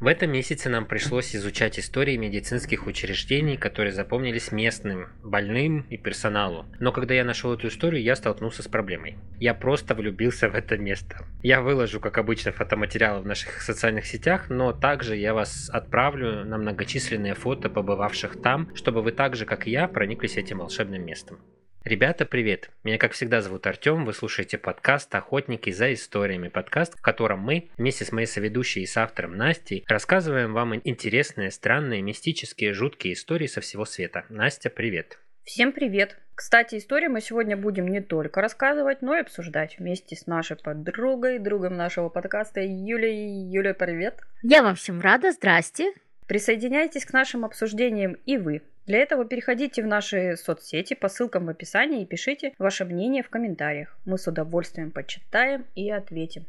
В этом месяце нам пришлось изучать истории медицинских учреждений, которые запомнились местным, больным и персоналу. Но когда я нашел эту историю, я столкнулся с проблемой. Я просто влюбился в это место. Я выложу, как обычно, фотоматериалы в наших социальных сетях, но также я вас отправлю на многочисленные фото побывавших там, чтобы вы так же, как и я, прониклись этим волшебным местом. Ребята, привет! Меня, как всегда, зовут Артем, вы слушаете подкаст «Охотники за историями», подкаст, в котором мы, вместе с моей соведущей и с автором Настей, рассказываем вам интересные, странные, мистические, жуткие истории со всего света. Настя, привет! Всем привет! Кстати, истории мы сегодня будем не только рассказывать, но и обсуждать вместе с нашей подругой, другом нашего подкаста Юлей. Юля, привет! Я вам всем рада, здрасте! Присоединяйтесь к нашим обсуждениям и вы. Для этого переходите в наши соцсети по ссылкам в описании и пишите ваше мнение в комментариях. Мы с удовольствием почитаем и ответим.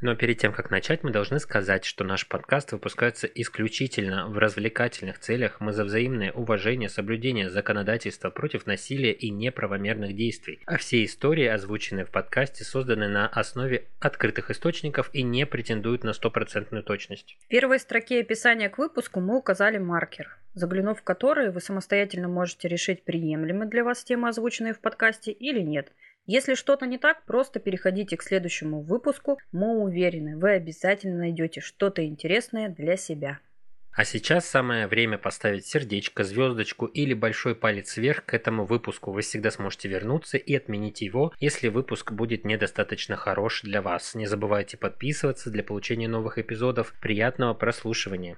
Но перед тем, как начать, мы должны сказать, что наш подкаст выпускается исключительно в развлекательных целях. Мы за взаимное уважение, соблюдение законодательства против насилия и неправомерных действий. А все истории, озвученные в подкасте, созданы на основе открытых источников и не претендуют на стопроцентную точность. В первой строке описания к выпуску мы указали маркер заглянув в которые вы самостоятельно можете решить, приемлемы для вас темы, озвученные в подкасте или нет. Если что-то не так, просто переходите к следующему выпуску. Мы уверены, вы обязательно найдете что-то интересное для себя. А сейчас самое время поставить сердечко, звездочку или большой палец вверх к этому выпуску. Вы всегда сможете вернуться и отменить его, если выпуск будет недостаточно хорош для вас. Не забывайте подписываться для получения новых эпизодов. Приятного прослушивания.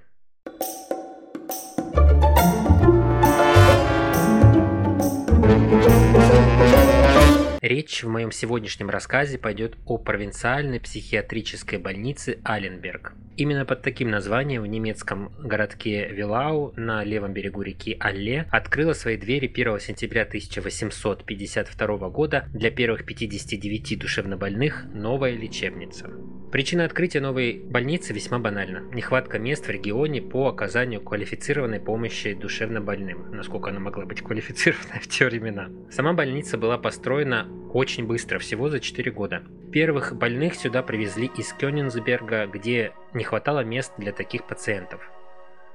Речь в моем сегодняшнем рассказе пойдет о провинциальной психиатрической больнице Аленберг. Именно под таким названием в немецком городке Вилау на левом берегу реки Алле открыла свои двери 1 сентября 1852 года для первых 59 душевнобольных новая лечебница. Причина открытия новой больницы весьма банальна. Нехватка мест в регионе по оказанию квалифицированной помощи душевнобольным, насколько она могла быть квалифицированной в те времена. Сама больница была построена очень быстро, всего за 4 года. Первых больных сюда привезли из Кёнигсберга, где не хватало мест для таких пациентов.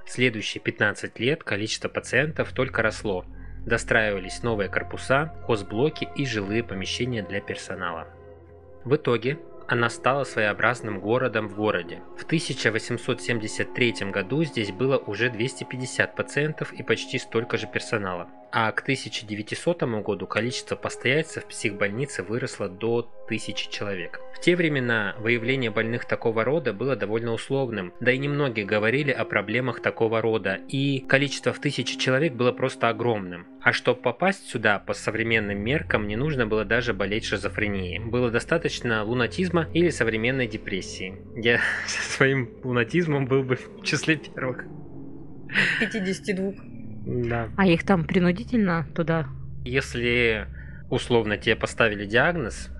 Следующие 15 лет количество пациентов только росло. Достраивались новые корпуса, хозблоки и жилые помещения для персонала. В итоге она стала своеобразным городом в городе. В 1873 году здесь было уже 250 пациентов и почти столько же персонала а к 1900 году количество постояльцев в психбольнице выросло до 1000 человек. В те времена выявление больных такого рода было довольно условным, да и немногие говорили о проблемах такого рода, и количество в тысячи человек было просто огромным. А чтобы попасть сюда по современным меркам, не нужно было даже болеть шизофренией. Было достаточно лунатизма или современной депрессии. Я со своим лунатизмом был бы в числе первых. 52. Да. А их там принудительно туда? Если условно тебе поставили диагноз,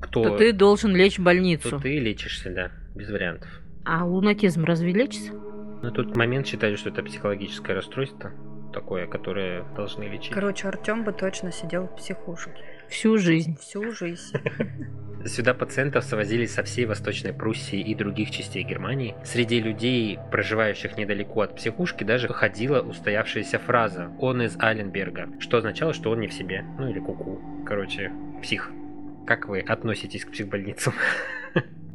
кто... То ты должен лечь в больницу. То ты лечишься, да, без вариантов. А лунатизм разве лечится? На тот момент считали, что это психологическое расстройство такое, которое должны лечить. Короче, Артем бы точно сидел в психушке. Всю жизнь. Всю жизнь. Сюда пациентов свозили со всей Восточной Пруссии и других частей Германии. Среди людей, проживающих недалеко от психушки, даже ходила устоявшаяся фраза «он из Аленберга», что означало, что он не в себе, ну или куку. -ку. Короче, псих. Как вы относитесь к психбольницам?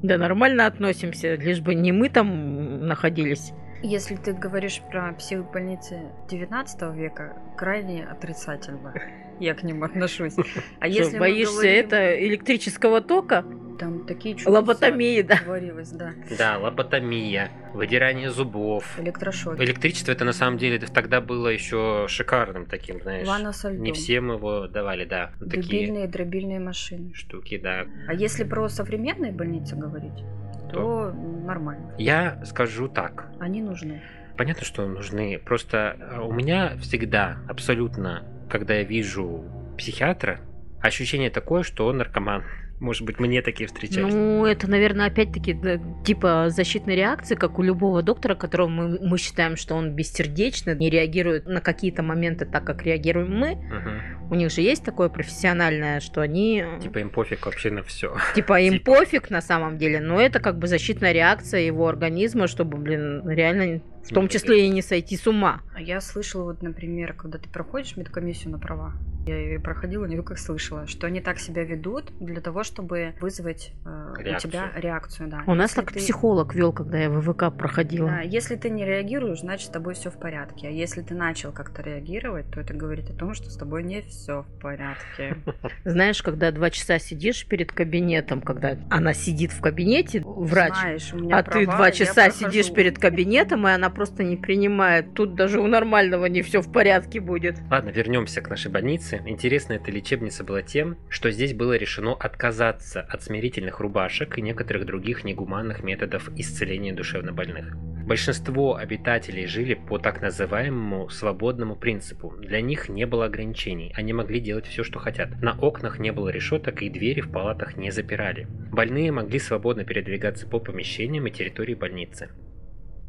Да нормально относимся, лишь бы не мы там находились. Если ты говоришь про психбольницы 19 века, крайне отрицательно я к ним отношусь. А Что, если боишься говорим... это электрического тока? Там такие чудеса Лоботомия, да. Творилось, да. Да, лоботомия, выдирание зубов. Электрошок. Электричество это на самом деле тогда было еще шикарным таким, знаешь. Ванна со льдом. Не всем его давали, да. Дробильные, дробильные машины. Штуки, да. А если про современные больницы говорить, то, то нормально. Я скажу так. Они нужны. Понятно, что нужны. Просто э, у меня всегда абсолютно когда я вижу психиатра, ощущение такое, что он наркоман. Может быть, мне такие встречались. Ну, это, наверное, опять-таки да, типа защитной реакции, как у любого доктора, которого мы, мы считаем, что он бессердечный, не реагирует на какие-то моменты так, как реагируем мы. Мгм. У них же есть такое профессиональное, что они... Типа им пофиг вообще на все. Типа им Типа. пофиг на самом деле, но это как бы защитная реакция его организма, чтобы, блин, реально в том числе и не сойти с ума. А я слышала, вот, например, когда ты проходишь медкомиссию на права, я ее проходила, не только слышала, что они так себя ведут для того, чтобы вызвать э, у тебя реакцию, да. У нас Если так ты- психолог вел, когда я ВВК проходила. Да, если ты не реагируешь, значит с тобой все в порядке. А если ты начал как-то реагировать, то это говорит о том, что с тобой не все в порядке. Знаешь, когда два часа сидишь перед кабинетом, когда она сидит в кабинете, врач, Знаешь, у меня а ты права, два я часа сидишь перед кабинетом, и она просто не принимает. Тут даже у нормального не все в порядке будет. Ладно, вернемся к нашей больнице. Интересно, эта лечебница была тем, что здесь было решено отказаться от смирительных рубашек и некоторых других негуманных методов исцеления душевнобольных. Большинство обитателей жили по так называемому свободному принципу. Для них не было ограничений, они могли делать все, что хотят. На окнах не было решеток и двери в палатах не запирали. Больные могли свободно передвигаться по помещениям и территории больницы.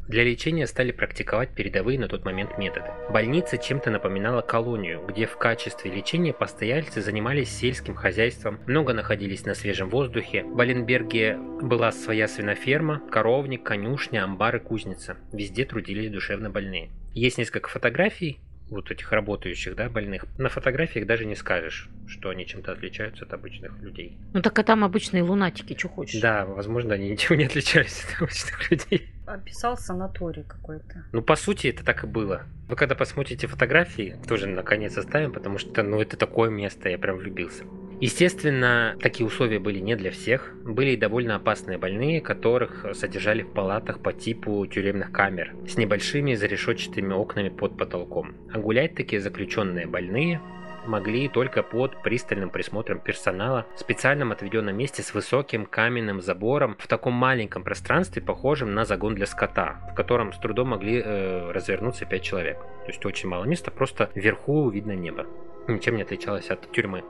Для лечения стали практиковать передовые на тот момент методы. Больница чем-то напоминала колонию, где в качестве лечения постояльцы занимались сельским хозяйством, много находились на свежем воздухе. В Баленберге была своя свиноферма, коровник, конюшня, амбар и кузница. Везде трудились душевно больные. Есть несколько фотографий вот этих работающих, да, больных. На фотографиях даже не скажешь, что они чем-то отличаются от обычных людей. Ну так а там обычные лунатики, что хочешь. Да, возможно, они ничего не отличались от обычных людей. Описал санаторий какой-то. Ну, по сути, это так и было. Вы когда посмотрите фотографии, тоже наконец оставим, потому что, ну, это такое место, я прям влюбился. Естественно, такие условия были не для всех. Были и довольно опасные больные, которых содержали в палатах по типу тюремных камер с небольшими зарешетчатыми окнами под потолком. А гулять такие заключенные больные могли только под пристальным присмотром персонала в специальном отведенном месте с высоким каменным забором в таком маленьком пространстве, похожем на загон для скота, в котором с трудом могли э, развернуться 5 человек. То есть очень мало места, просто вверху видно небо. Ничем не отличалось от тюрьмы.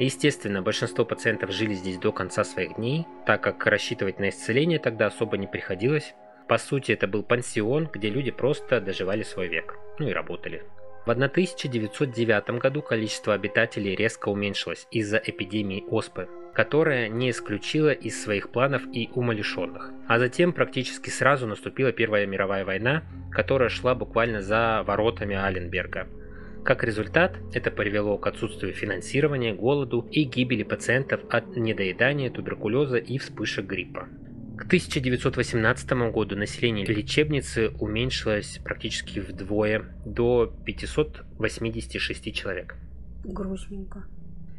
Естественно, большинство пациентов жили здесь до конца своих дней, так как рассчитывать на исцеление тогда особо не приходилось. По сути, это был пансион, где люди просто доживали свой век, ну и работали. В 1909 году количество обитателей резко уменьшилось из-за эпидемии оспы, которая не исключила из своих планов и умалишенных. А затем практически сразу наступила Первая мировая война, которая шла буквально за воротами Аленберга. Как результат, это привело к отсутствию финансирования, голоду и гибели пациентов от недоедания, туберкулеза и вспышек гриппа. К 1918 году население лечебницы уменьшилось практически вдвое, до 586 человек. Грустненько.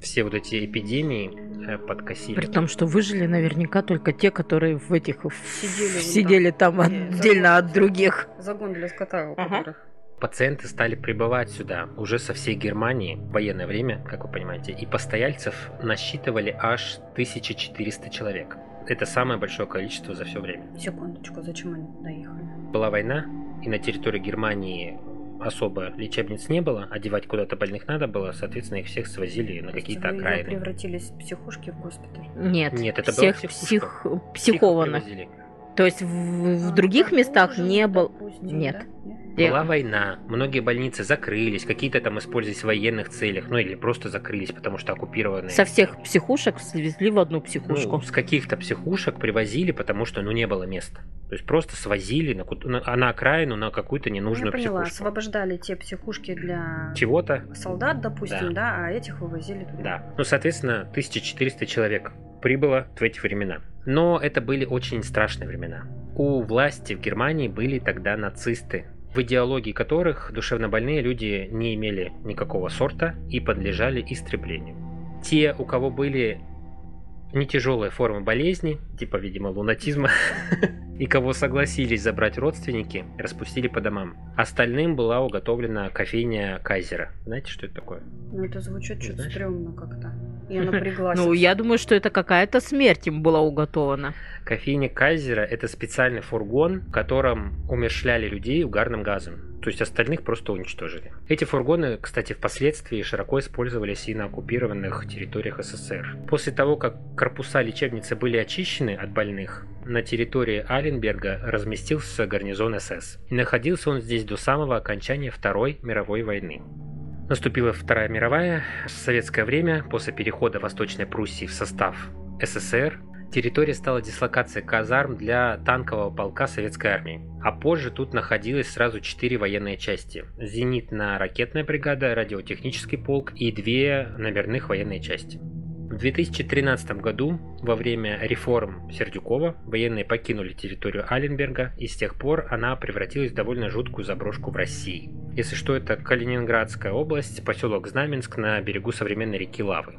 Все вот эти эпидемии э, При подкосили. том, что выжили наверняка только те, которые в этих Сидели сидели там там, отдельно загон. от других. Загон для скота, у Ага. которых. Пациенты стали прибывать сюда уже со всей Германии в военное время, как вы понимаете, и постояльцев насчитывали аж 1400 человек. Это самое большое количество за все время. Секундочку, зачем они доехали? Была война, и на территории Германии особо лечебниц не было, одевать куда-то больных надо было, соответственно, их всех свозили на какие-то окраины. превратились в психушки в госпиталь. Нет, Нет, это всех псих... Психов психованных. То есть в, в А, других как местах не было. Нет. да? Была война, многие больницы закрылись, какие-то там использовались в военных целях, ну или просто закрылись, потому что оккупированные. Со всех психушек свезли в одну психушку. Ну, с каких-то психушек привозили, потому что ну не было места. То есть просто свозили на, на, а на окраину на какую-то Ну, ненужную я поняла, психушку. освобождали те психушки для Чего-то, солдат, допустим, да, а этих вывозили туда. да. Ну, соответственно, 1400 человек прибыло в эти времена. Но это были очень страшные времена. У власти в Германии были тогда нацисты, в идеологии которых душевнобольные люди не имели никакого сорта и подлежали истреблению. Те, у кого были не тяжелые формы болезни, типа, видимо, лунатизма, и кого согласились забрать родственники, распустили по домам. Остальным была уготовлена кофейня Кайзера. Знаете, что это такое? Ну, это звучит Не что-то стрёмно как-то. Я напряглась. Ну, я думаю, что это какая-то смерть им была уготована. Кофейня Кайзера – это специальный фургон, в котором умершляли людей угарным газом. То есть остальных просто уничтожили. Эти фургоны, кстати, впоследствии широко использовались и на оккупированных территориях СССР. После того, как корпуса лечебницы были очищены от больных, на территории Аленберга разместился гарнизон СС. И находился он здесь до самого окончания Второй мировой войны. Наступила Вторая мировая. В советское время, после перехода Восточной Пруссии в состав СССР, территория стала дислокацией казарм для танкового полка советской армии. А позже тут находилось сразу четыре военные части. Зенитно-ракетная бригада, радиотехнический полк и две номерных военные части. В 2013 году, во время реформ Сердюкова, военные покинули территорию Аленберга, и с тех пор она превратилась в довольно жуткую заброшку в России. Если что, это Калининградская область, поселок Знаменск на берегу современной реки Лавы.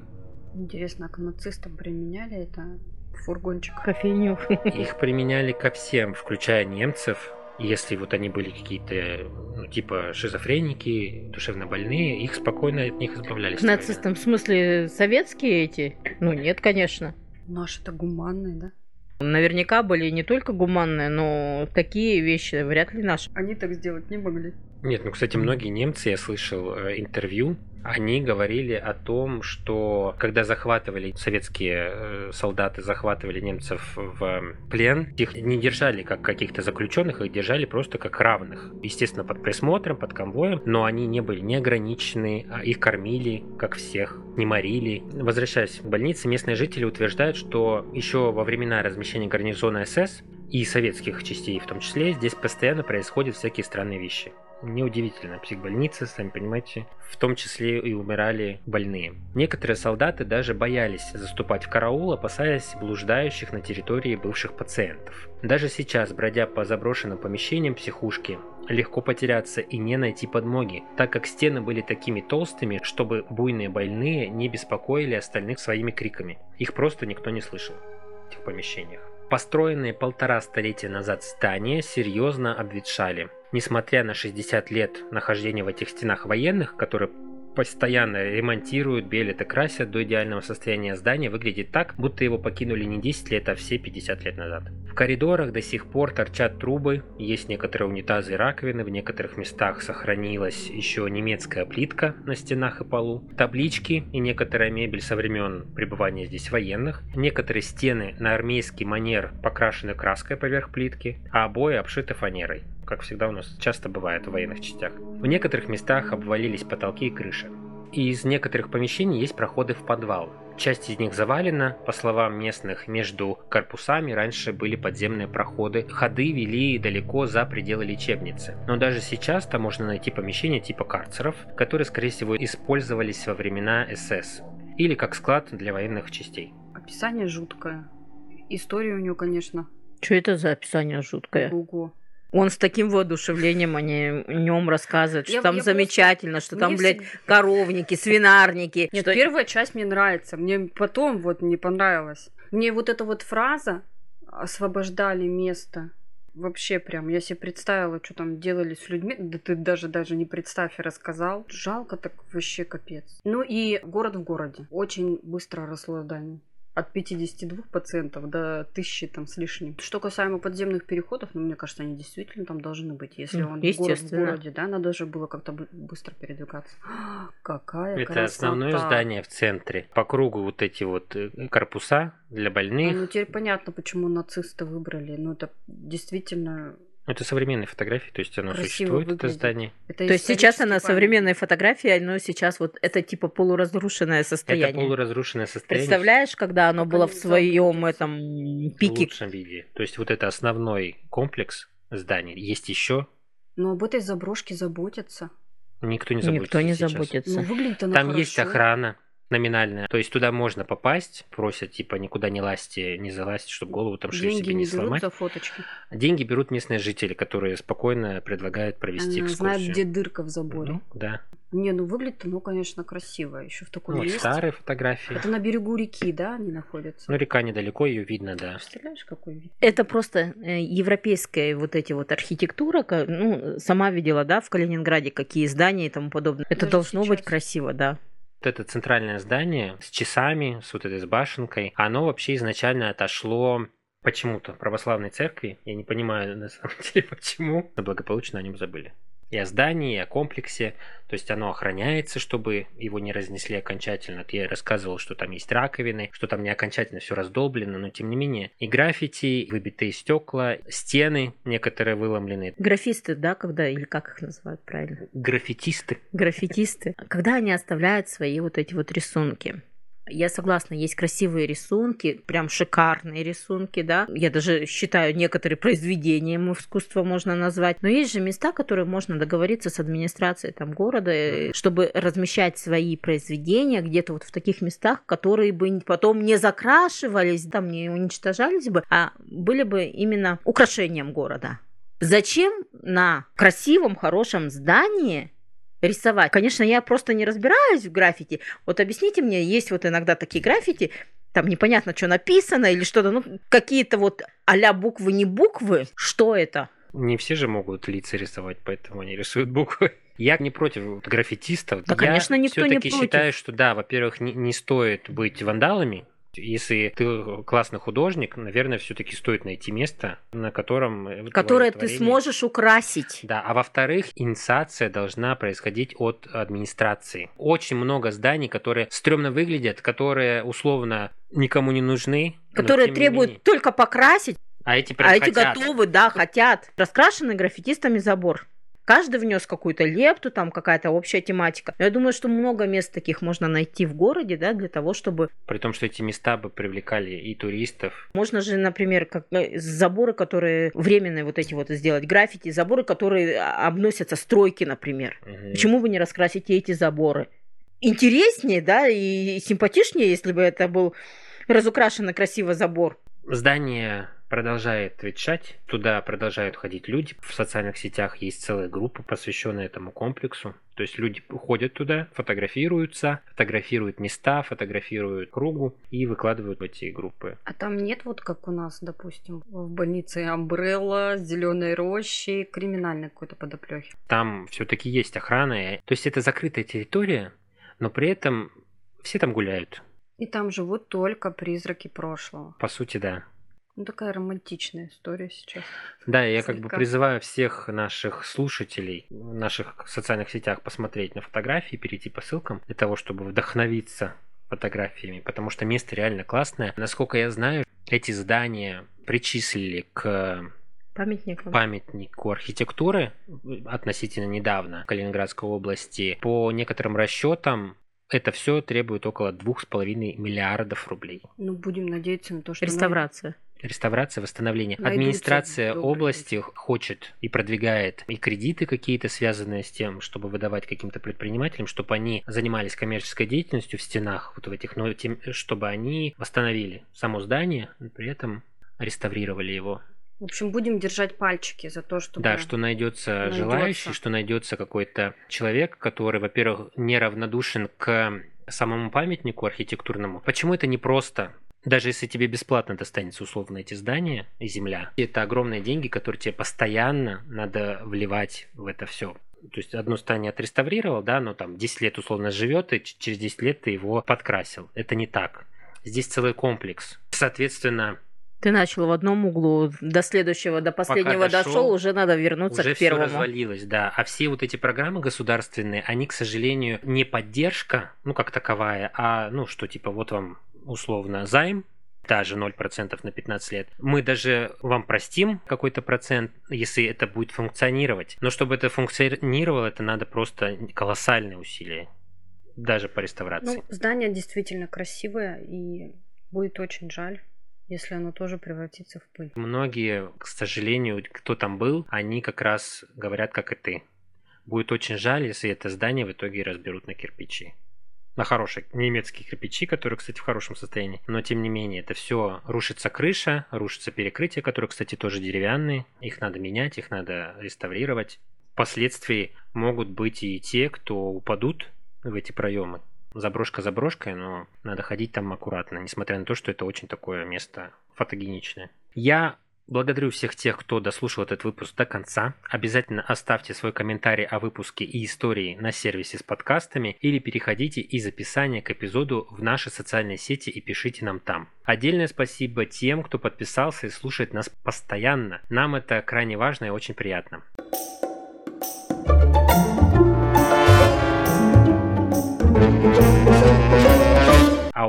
Интересно, а к нацистам применяли это фургончик? Кофейню. Их применяли ко всем, включая немцев, если вот они были какие-то, ну, типа шизофреники, душевно больные, их спокойно от них избавлялись. Нацистам, в смысле, советские эти? Ну, нет, конечно. Наши-то гуманные, да? Наверняка были не только гуманные, но такие вещи вряд ли наши. Они так сделать не могли. Нет, ну, кстати, многие немцы, я слышал э, интервью, они говорили о том, что когда захватывали советские э, солдаты, захватывали немцев в плен, их не держали как каких-то заключенных, их держали просто как равных. Естественно, под присмотром, под конвоем, но они не были не ограничены, а их кормили, как всех, не морили. Возвращаясь в больницы, местные жители утверждают, что еще во времена размещения гарнизона СС и советских частей в том числе, здесь постоянно происходят всякие странные вещи. Неудивительно, психбольницы, сами понимаете, в том числе и умирали больные. Некоторые солдаты даже боялись заступать в караул, опасаясь блуждающих на территории бывших пациентов. Даже сейчас, бродя по заброшенным помещениям психушки, легко потеряться и не найти подмоги, так как стены были такими толстыми, чтобы буйные больные не беспокоили остальных своими криками. Их просто никто не слышал в этих помещениях. Построенные полтора столетия назад здания серьезно обветшали – несмотря на 60 лет нахождения в этих стенах военных, которые постоянно ремонтируют, белят и красят до идеального состояния здания, выглядит так, будто его покинули не 10 лет, а все 50 лет назад. В коридорах до сих пор торчат трубы, есть некоторые унитазы и раковины, в некоторых местах сохранилась еще немецкая плитка на стенах и полу, таблички и некоторая мебель со времен пребывания здесь военных, некоторые стены на армейский манер покрашены краской поверх плитки, а обои обшиты фанерой как всегда у нас часто бывает в военных частях. В некоторых местах обвалились потолки и крыши. И из некоторых помещений есть проходы в подвал. Часть из них завалена, по словам местных, между корпусами раньше были подземные проходы. Ходы вели далеко за пределы лечебницы. Но даже сейчас там можно найти помещения типа карцеров, которые, скорее всего, использовались во времена СС. Или как склад для военных частей. Описание жуткое. История у него, конечно. Что это за описание жуткое? Ого. Он с таким воодушевлением о нем рассказывает, что Я- там я замечательно, что там, Мне блядь, всегда- коровники, свинарники. Нет, что- первая часть мне нравится. Мне потом вот не понравилось. Мне вот эта вот фраза «освобождали место» Вообще прям, я себе представила, что там делали с людьми. Да ты даже даже не представь и рассказал. Жалко так вообще капец. Ну и город в городе. Очень быстро росло здание. От 52 пациентов до 1000 там с лишним. Что касаемо подземных переходов, ну, мне кажется, они действительно там должны быть. Если Ну, он город в городе, да, надо же было как-то бы- быстро передвигаться. Какая Это красота. основное здание в центре. По кругу вот эти вот э, корпуса для А, больных. ну теперь понятно, почему нацисты выбрали. Ну это действительно... Это современные фотографии, то есть оно Красиво существует, это выглядит. здание. Это То есть сейчас она исторический современная фотография, но сейчас вот это типа полуразрушенное Это состояние. полуразрушенное состояние. Представляешь, когда оно Пока было в своем этом в пике? лучшем виде. То есть вот это основной комплекс зданий. Есть еще, память. Но об этой заброшке заботятся. никто не заботится Никто не сейчас. заботится. Ну, выглядит она Там хорошо. есть охрана номинальная. То есть туда можно попасть, просят типа никуда не лазьте, не залазьте, чтобы голову там шею Деньги себе не не берут сломать. за фоточки. Деньги берут местные жители, которые спокойно предлагают провести Она экскурсию. знает, где дырка в заборе. Ну, да. Не, ну выглядит оно, конечно, красиво. Еще в таком Ну, месте. старые фотографии. Это на берегу реки, да, они находятся? Ну, река недалеко, ее видно, да. Представляешь, какой вид? Это просто э, европейская вот эти вот архитектура, ну, сама видела, да, в Калининграде, какие здания и тому подобное. Это Даже должно быть сейчас. красиво, да. Вот это центральное здание с часами, с вот этой с башенкой, оно вообще изначально отошло почему-то православной церкви. Я не понимаю на самом деле почему, но благополучно о нем забыли. И о здании, и о комплексе. То есть оно охраняется, чтобы его не разнесли окончательно. Я рассказывал, что там есть раковины, что там не окончательно все раздолблено, но тем не менее. И граффити, выбитые стекла, стены некоторые выломлены. Графисты, да, когда, или как их называют правильно? Граффитисты. Граффитисты. Когда они оставляют свои вот эти вот рисунки. Я согласна, есть красивые рисунки, прям шикарные рисунки, да. Я даже считаю, некоторые произведением искусства можно назвать. Но есть же места, которые можно договориться с администрацией там города, э, чтобы размещать свои произведения где-то вот в таких местах, которые бы потом не закрашивались, там не уничтожались бы, а были бы именно украшением города. Зачем на красивом, хорошем здании рисовать. Конечно, я просто не разбираюсь в граффити. Вот объясните мне, есть вот иногда такие граффити, там непонятно, что написано или что-то, ну, какие-то вот а буквы, не буквы. Что это? Не все же могут лица рисовать, поэтому они рисуют буквы. Я не против граффитистов. Да, я конечно, никто не против. считаю, что да, во-первых, не, не стоит быть вандалами, если ты классный художник, наверное, все-таки стоит найти место, на котором... Которое ты сможешь украсить. Да, а во-вторых, инициация должна происходить от администрации. Очень много зданий, которые стрёмно выглядят, которые условно никому не нужны. Которые требуют только покрасить. А эти А хотят. эти готовы, да, хотят. Раскрашенный граффитистами забор. Каждый внес какую-то лепту, там какая-то общая тематика. Я думаю, что много мест таких можно найти в городе, да, для того, чтобы... При том, что эти места бы привлекали и туристов. Можно же, например, как э, заборы, которые временные вот эти вот сделать, граффити, заборы, которые а, обносятся стройки, например. Угу. Почему бы не раскрасить и эти заборы? Интереснее, да, и симпатичнее, если бы это был разукрашенный красиво забор. Здание продолжает ветшать, туда продолжают ходить люди. В социальных сетях есть целая группа, посвященная этому комплексу. То есть люди ходят туда, фотографируются, фотографируют места, фотографируют кругу и выкладывают в эти группы. А там нет вот как у нас, допустим, в больнице Амбрелла, Зеленой рощи, криминальной какой-то подоплехи. Там все-таки есть охрана. То есть это закрытая территория, но при этом все там гуляют. И там живут только призраки прошлого. По сути, да. Ну, такая романтичная история сейчас. Да, я Слегка. как бы призываю всех наших слушателей в наших социальных сетях посмотреть на фотографии, перейти по ссылкам для того, чтобы вдохновиться фотографиями, потому что место реально классное. Насколько я знаю, эти здания причислили к Памятнику. памятнику архитектуры относительно недавно в Калининградской области. По некоторым расчетам это все требует около двух с половиной миллиардов рублей. Ну, будем надеяться на то, что... Реставрация реставрация, восстановление. Администрация области хочет и продвигает и кредиты какие-то, связанные с тем, чтобы выдавать каким-то предпринимателям, чтобы они занимались коммерческой деятельностью в стенах, вот в этих, но тем, чтобы они восстановили само здание, при этом реставрировали его. В общем, будем держать пальчики за то, что Да, что найдется, найдется желающий, что найдется какой-то человек, который, во-первых, неравнодушен к самому памятнику архитектурному. Почему это не просто даже если тебе бесплатно достанется условно эти здания и земля, это огромные деньги, которые тебе постоянно надо вливать в это все. То есть одно здание отреставрировал, да, но там 10 лет условно живет, и через 10 лет ты его подкрасил. Это не так. Здесь целый комплекс. Соответственно, ты начал в одном углу, до следующего, до последнего дошел, дошел, уже надо вернуться уже к первому. Все развалилось, да. А все вот эти программы государственные, они, к сожалению, не поддержка, ну как таковая, а ну что типа вот вам условно займ, даже 0% на 15 лет. Мы даже вам простим какой-то процент, если это будет функционировать. Но чтобы это функционировало, это надо просто колоссальные усилия. Даже по реставрации. Ну, здание действительно красивое и будет очень жаль если оно тоже превратится в пыль. Многие, к сожалению, кто там был, они как раз говорят, как и ты. Будет очень жаль, если это здание в итоге разберут на кирпичи на хорошие немецкие кирпичи, которые, кстати, в хорошем состоянии. Но, тем не менее, это все рушится крыша, рушится перекрытие, которые, кстати, тоже деревянные. Их надо менять, их надо реставрировать. Впоследствии могут быть и те, кто упадут в эти проемы. Заброшка заброшкой, но надо ходить там аккуратно, несмотря на то, что это очень такое место фотогеничное. Я Благодарю всех тех, кто дослушал этот выпуск до конца. Обязательно оставьте свой комментарий о выпуске и истории на сервисе с подкастами или переходите из описания к эпизоду в наши социальные сети и пишите нам там. Отдельное спасибо тем, кто подписался и слушает нас постоянно. Нам это крайне важно и очень приятно. thank you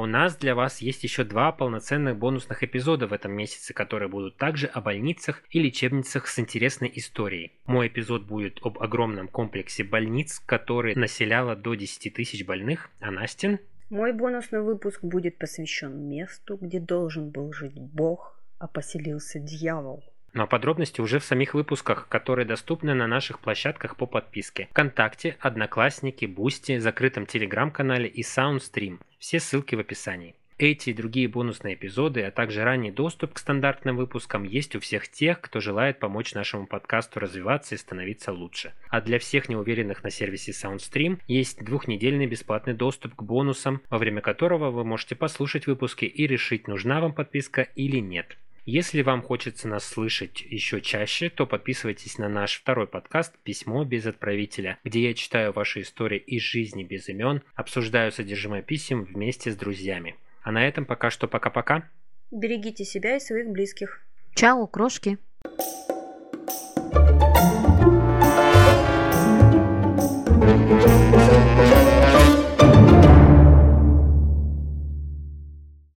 у нас для вас есть еще два полноценных бонусных эпизода в этом месяце, которые будут также о больницах и лечебницах с интересной историей. Мой эпизод будет об огромном комплексе больниц, который населяло до 10 тысяч больных, а Настин Мой бонусный выпуск будет посвящен месту, где должен был жить Бог, а поселился дьявол. Но подробности уже в самих выпусках, которые доступны на наших площадках по подписке. ВКонтакте, Одноклассники, Boosty, закрытом Телеграм-канале и SoundStream. Все ссылки в описании. Эти и другие бонусные эпизоды, а также ранний доступ к стандартным выпускам есть у всех тех, кто желает помочь нашему подкасту развиваться и становиться лучше. А для всех неуверенных на сервисе SoundStream есть двухнедельный бесплатный доступ к бонусам, во время которого вы можете послушать выпуски и решить, нужна вам подписка или нет. Если вам хочется нас слышать еще чаще, то подписывайтесь на наш второй подкаст «Письмо без отправителя», где я читаю ваши истории из жизни без имен, обсуждаю содержимое писем вместе с друзьями. А на этом пока что пока-пока. Берегите себя и своих близких. Чао, крошки.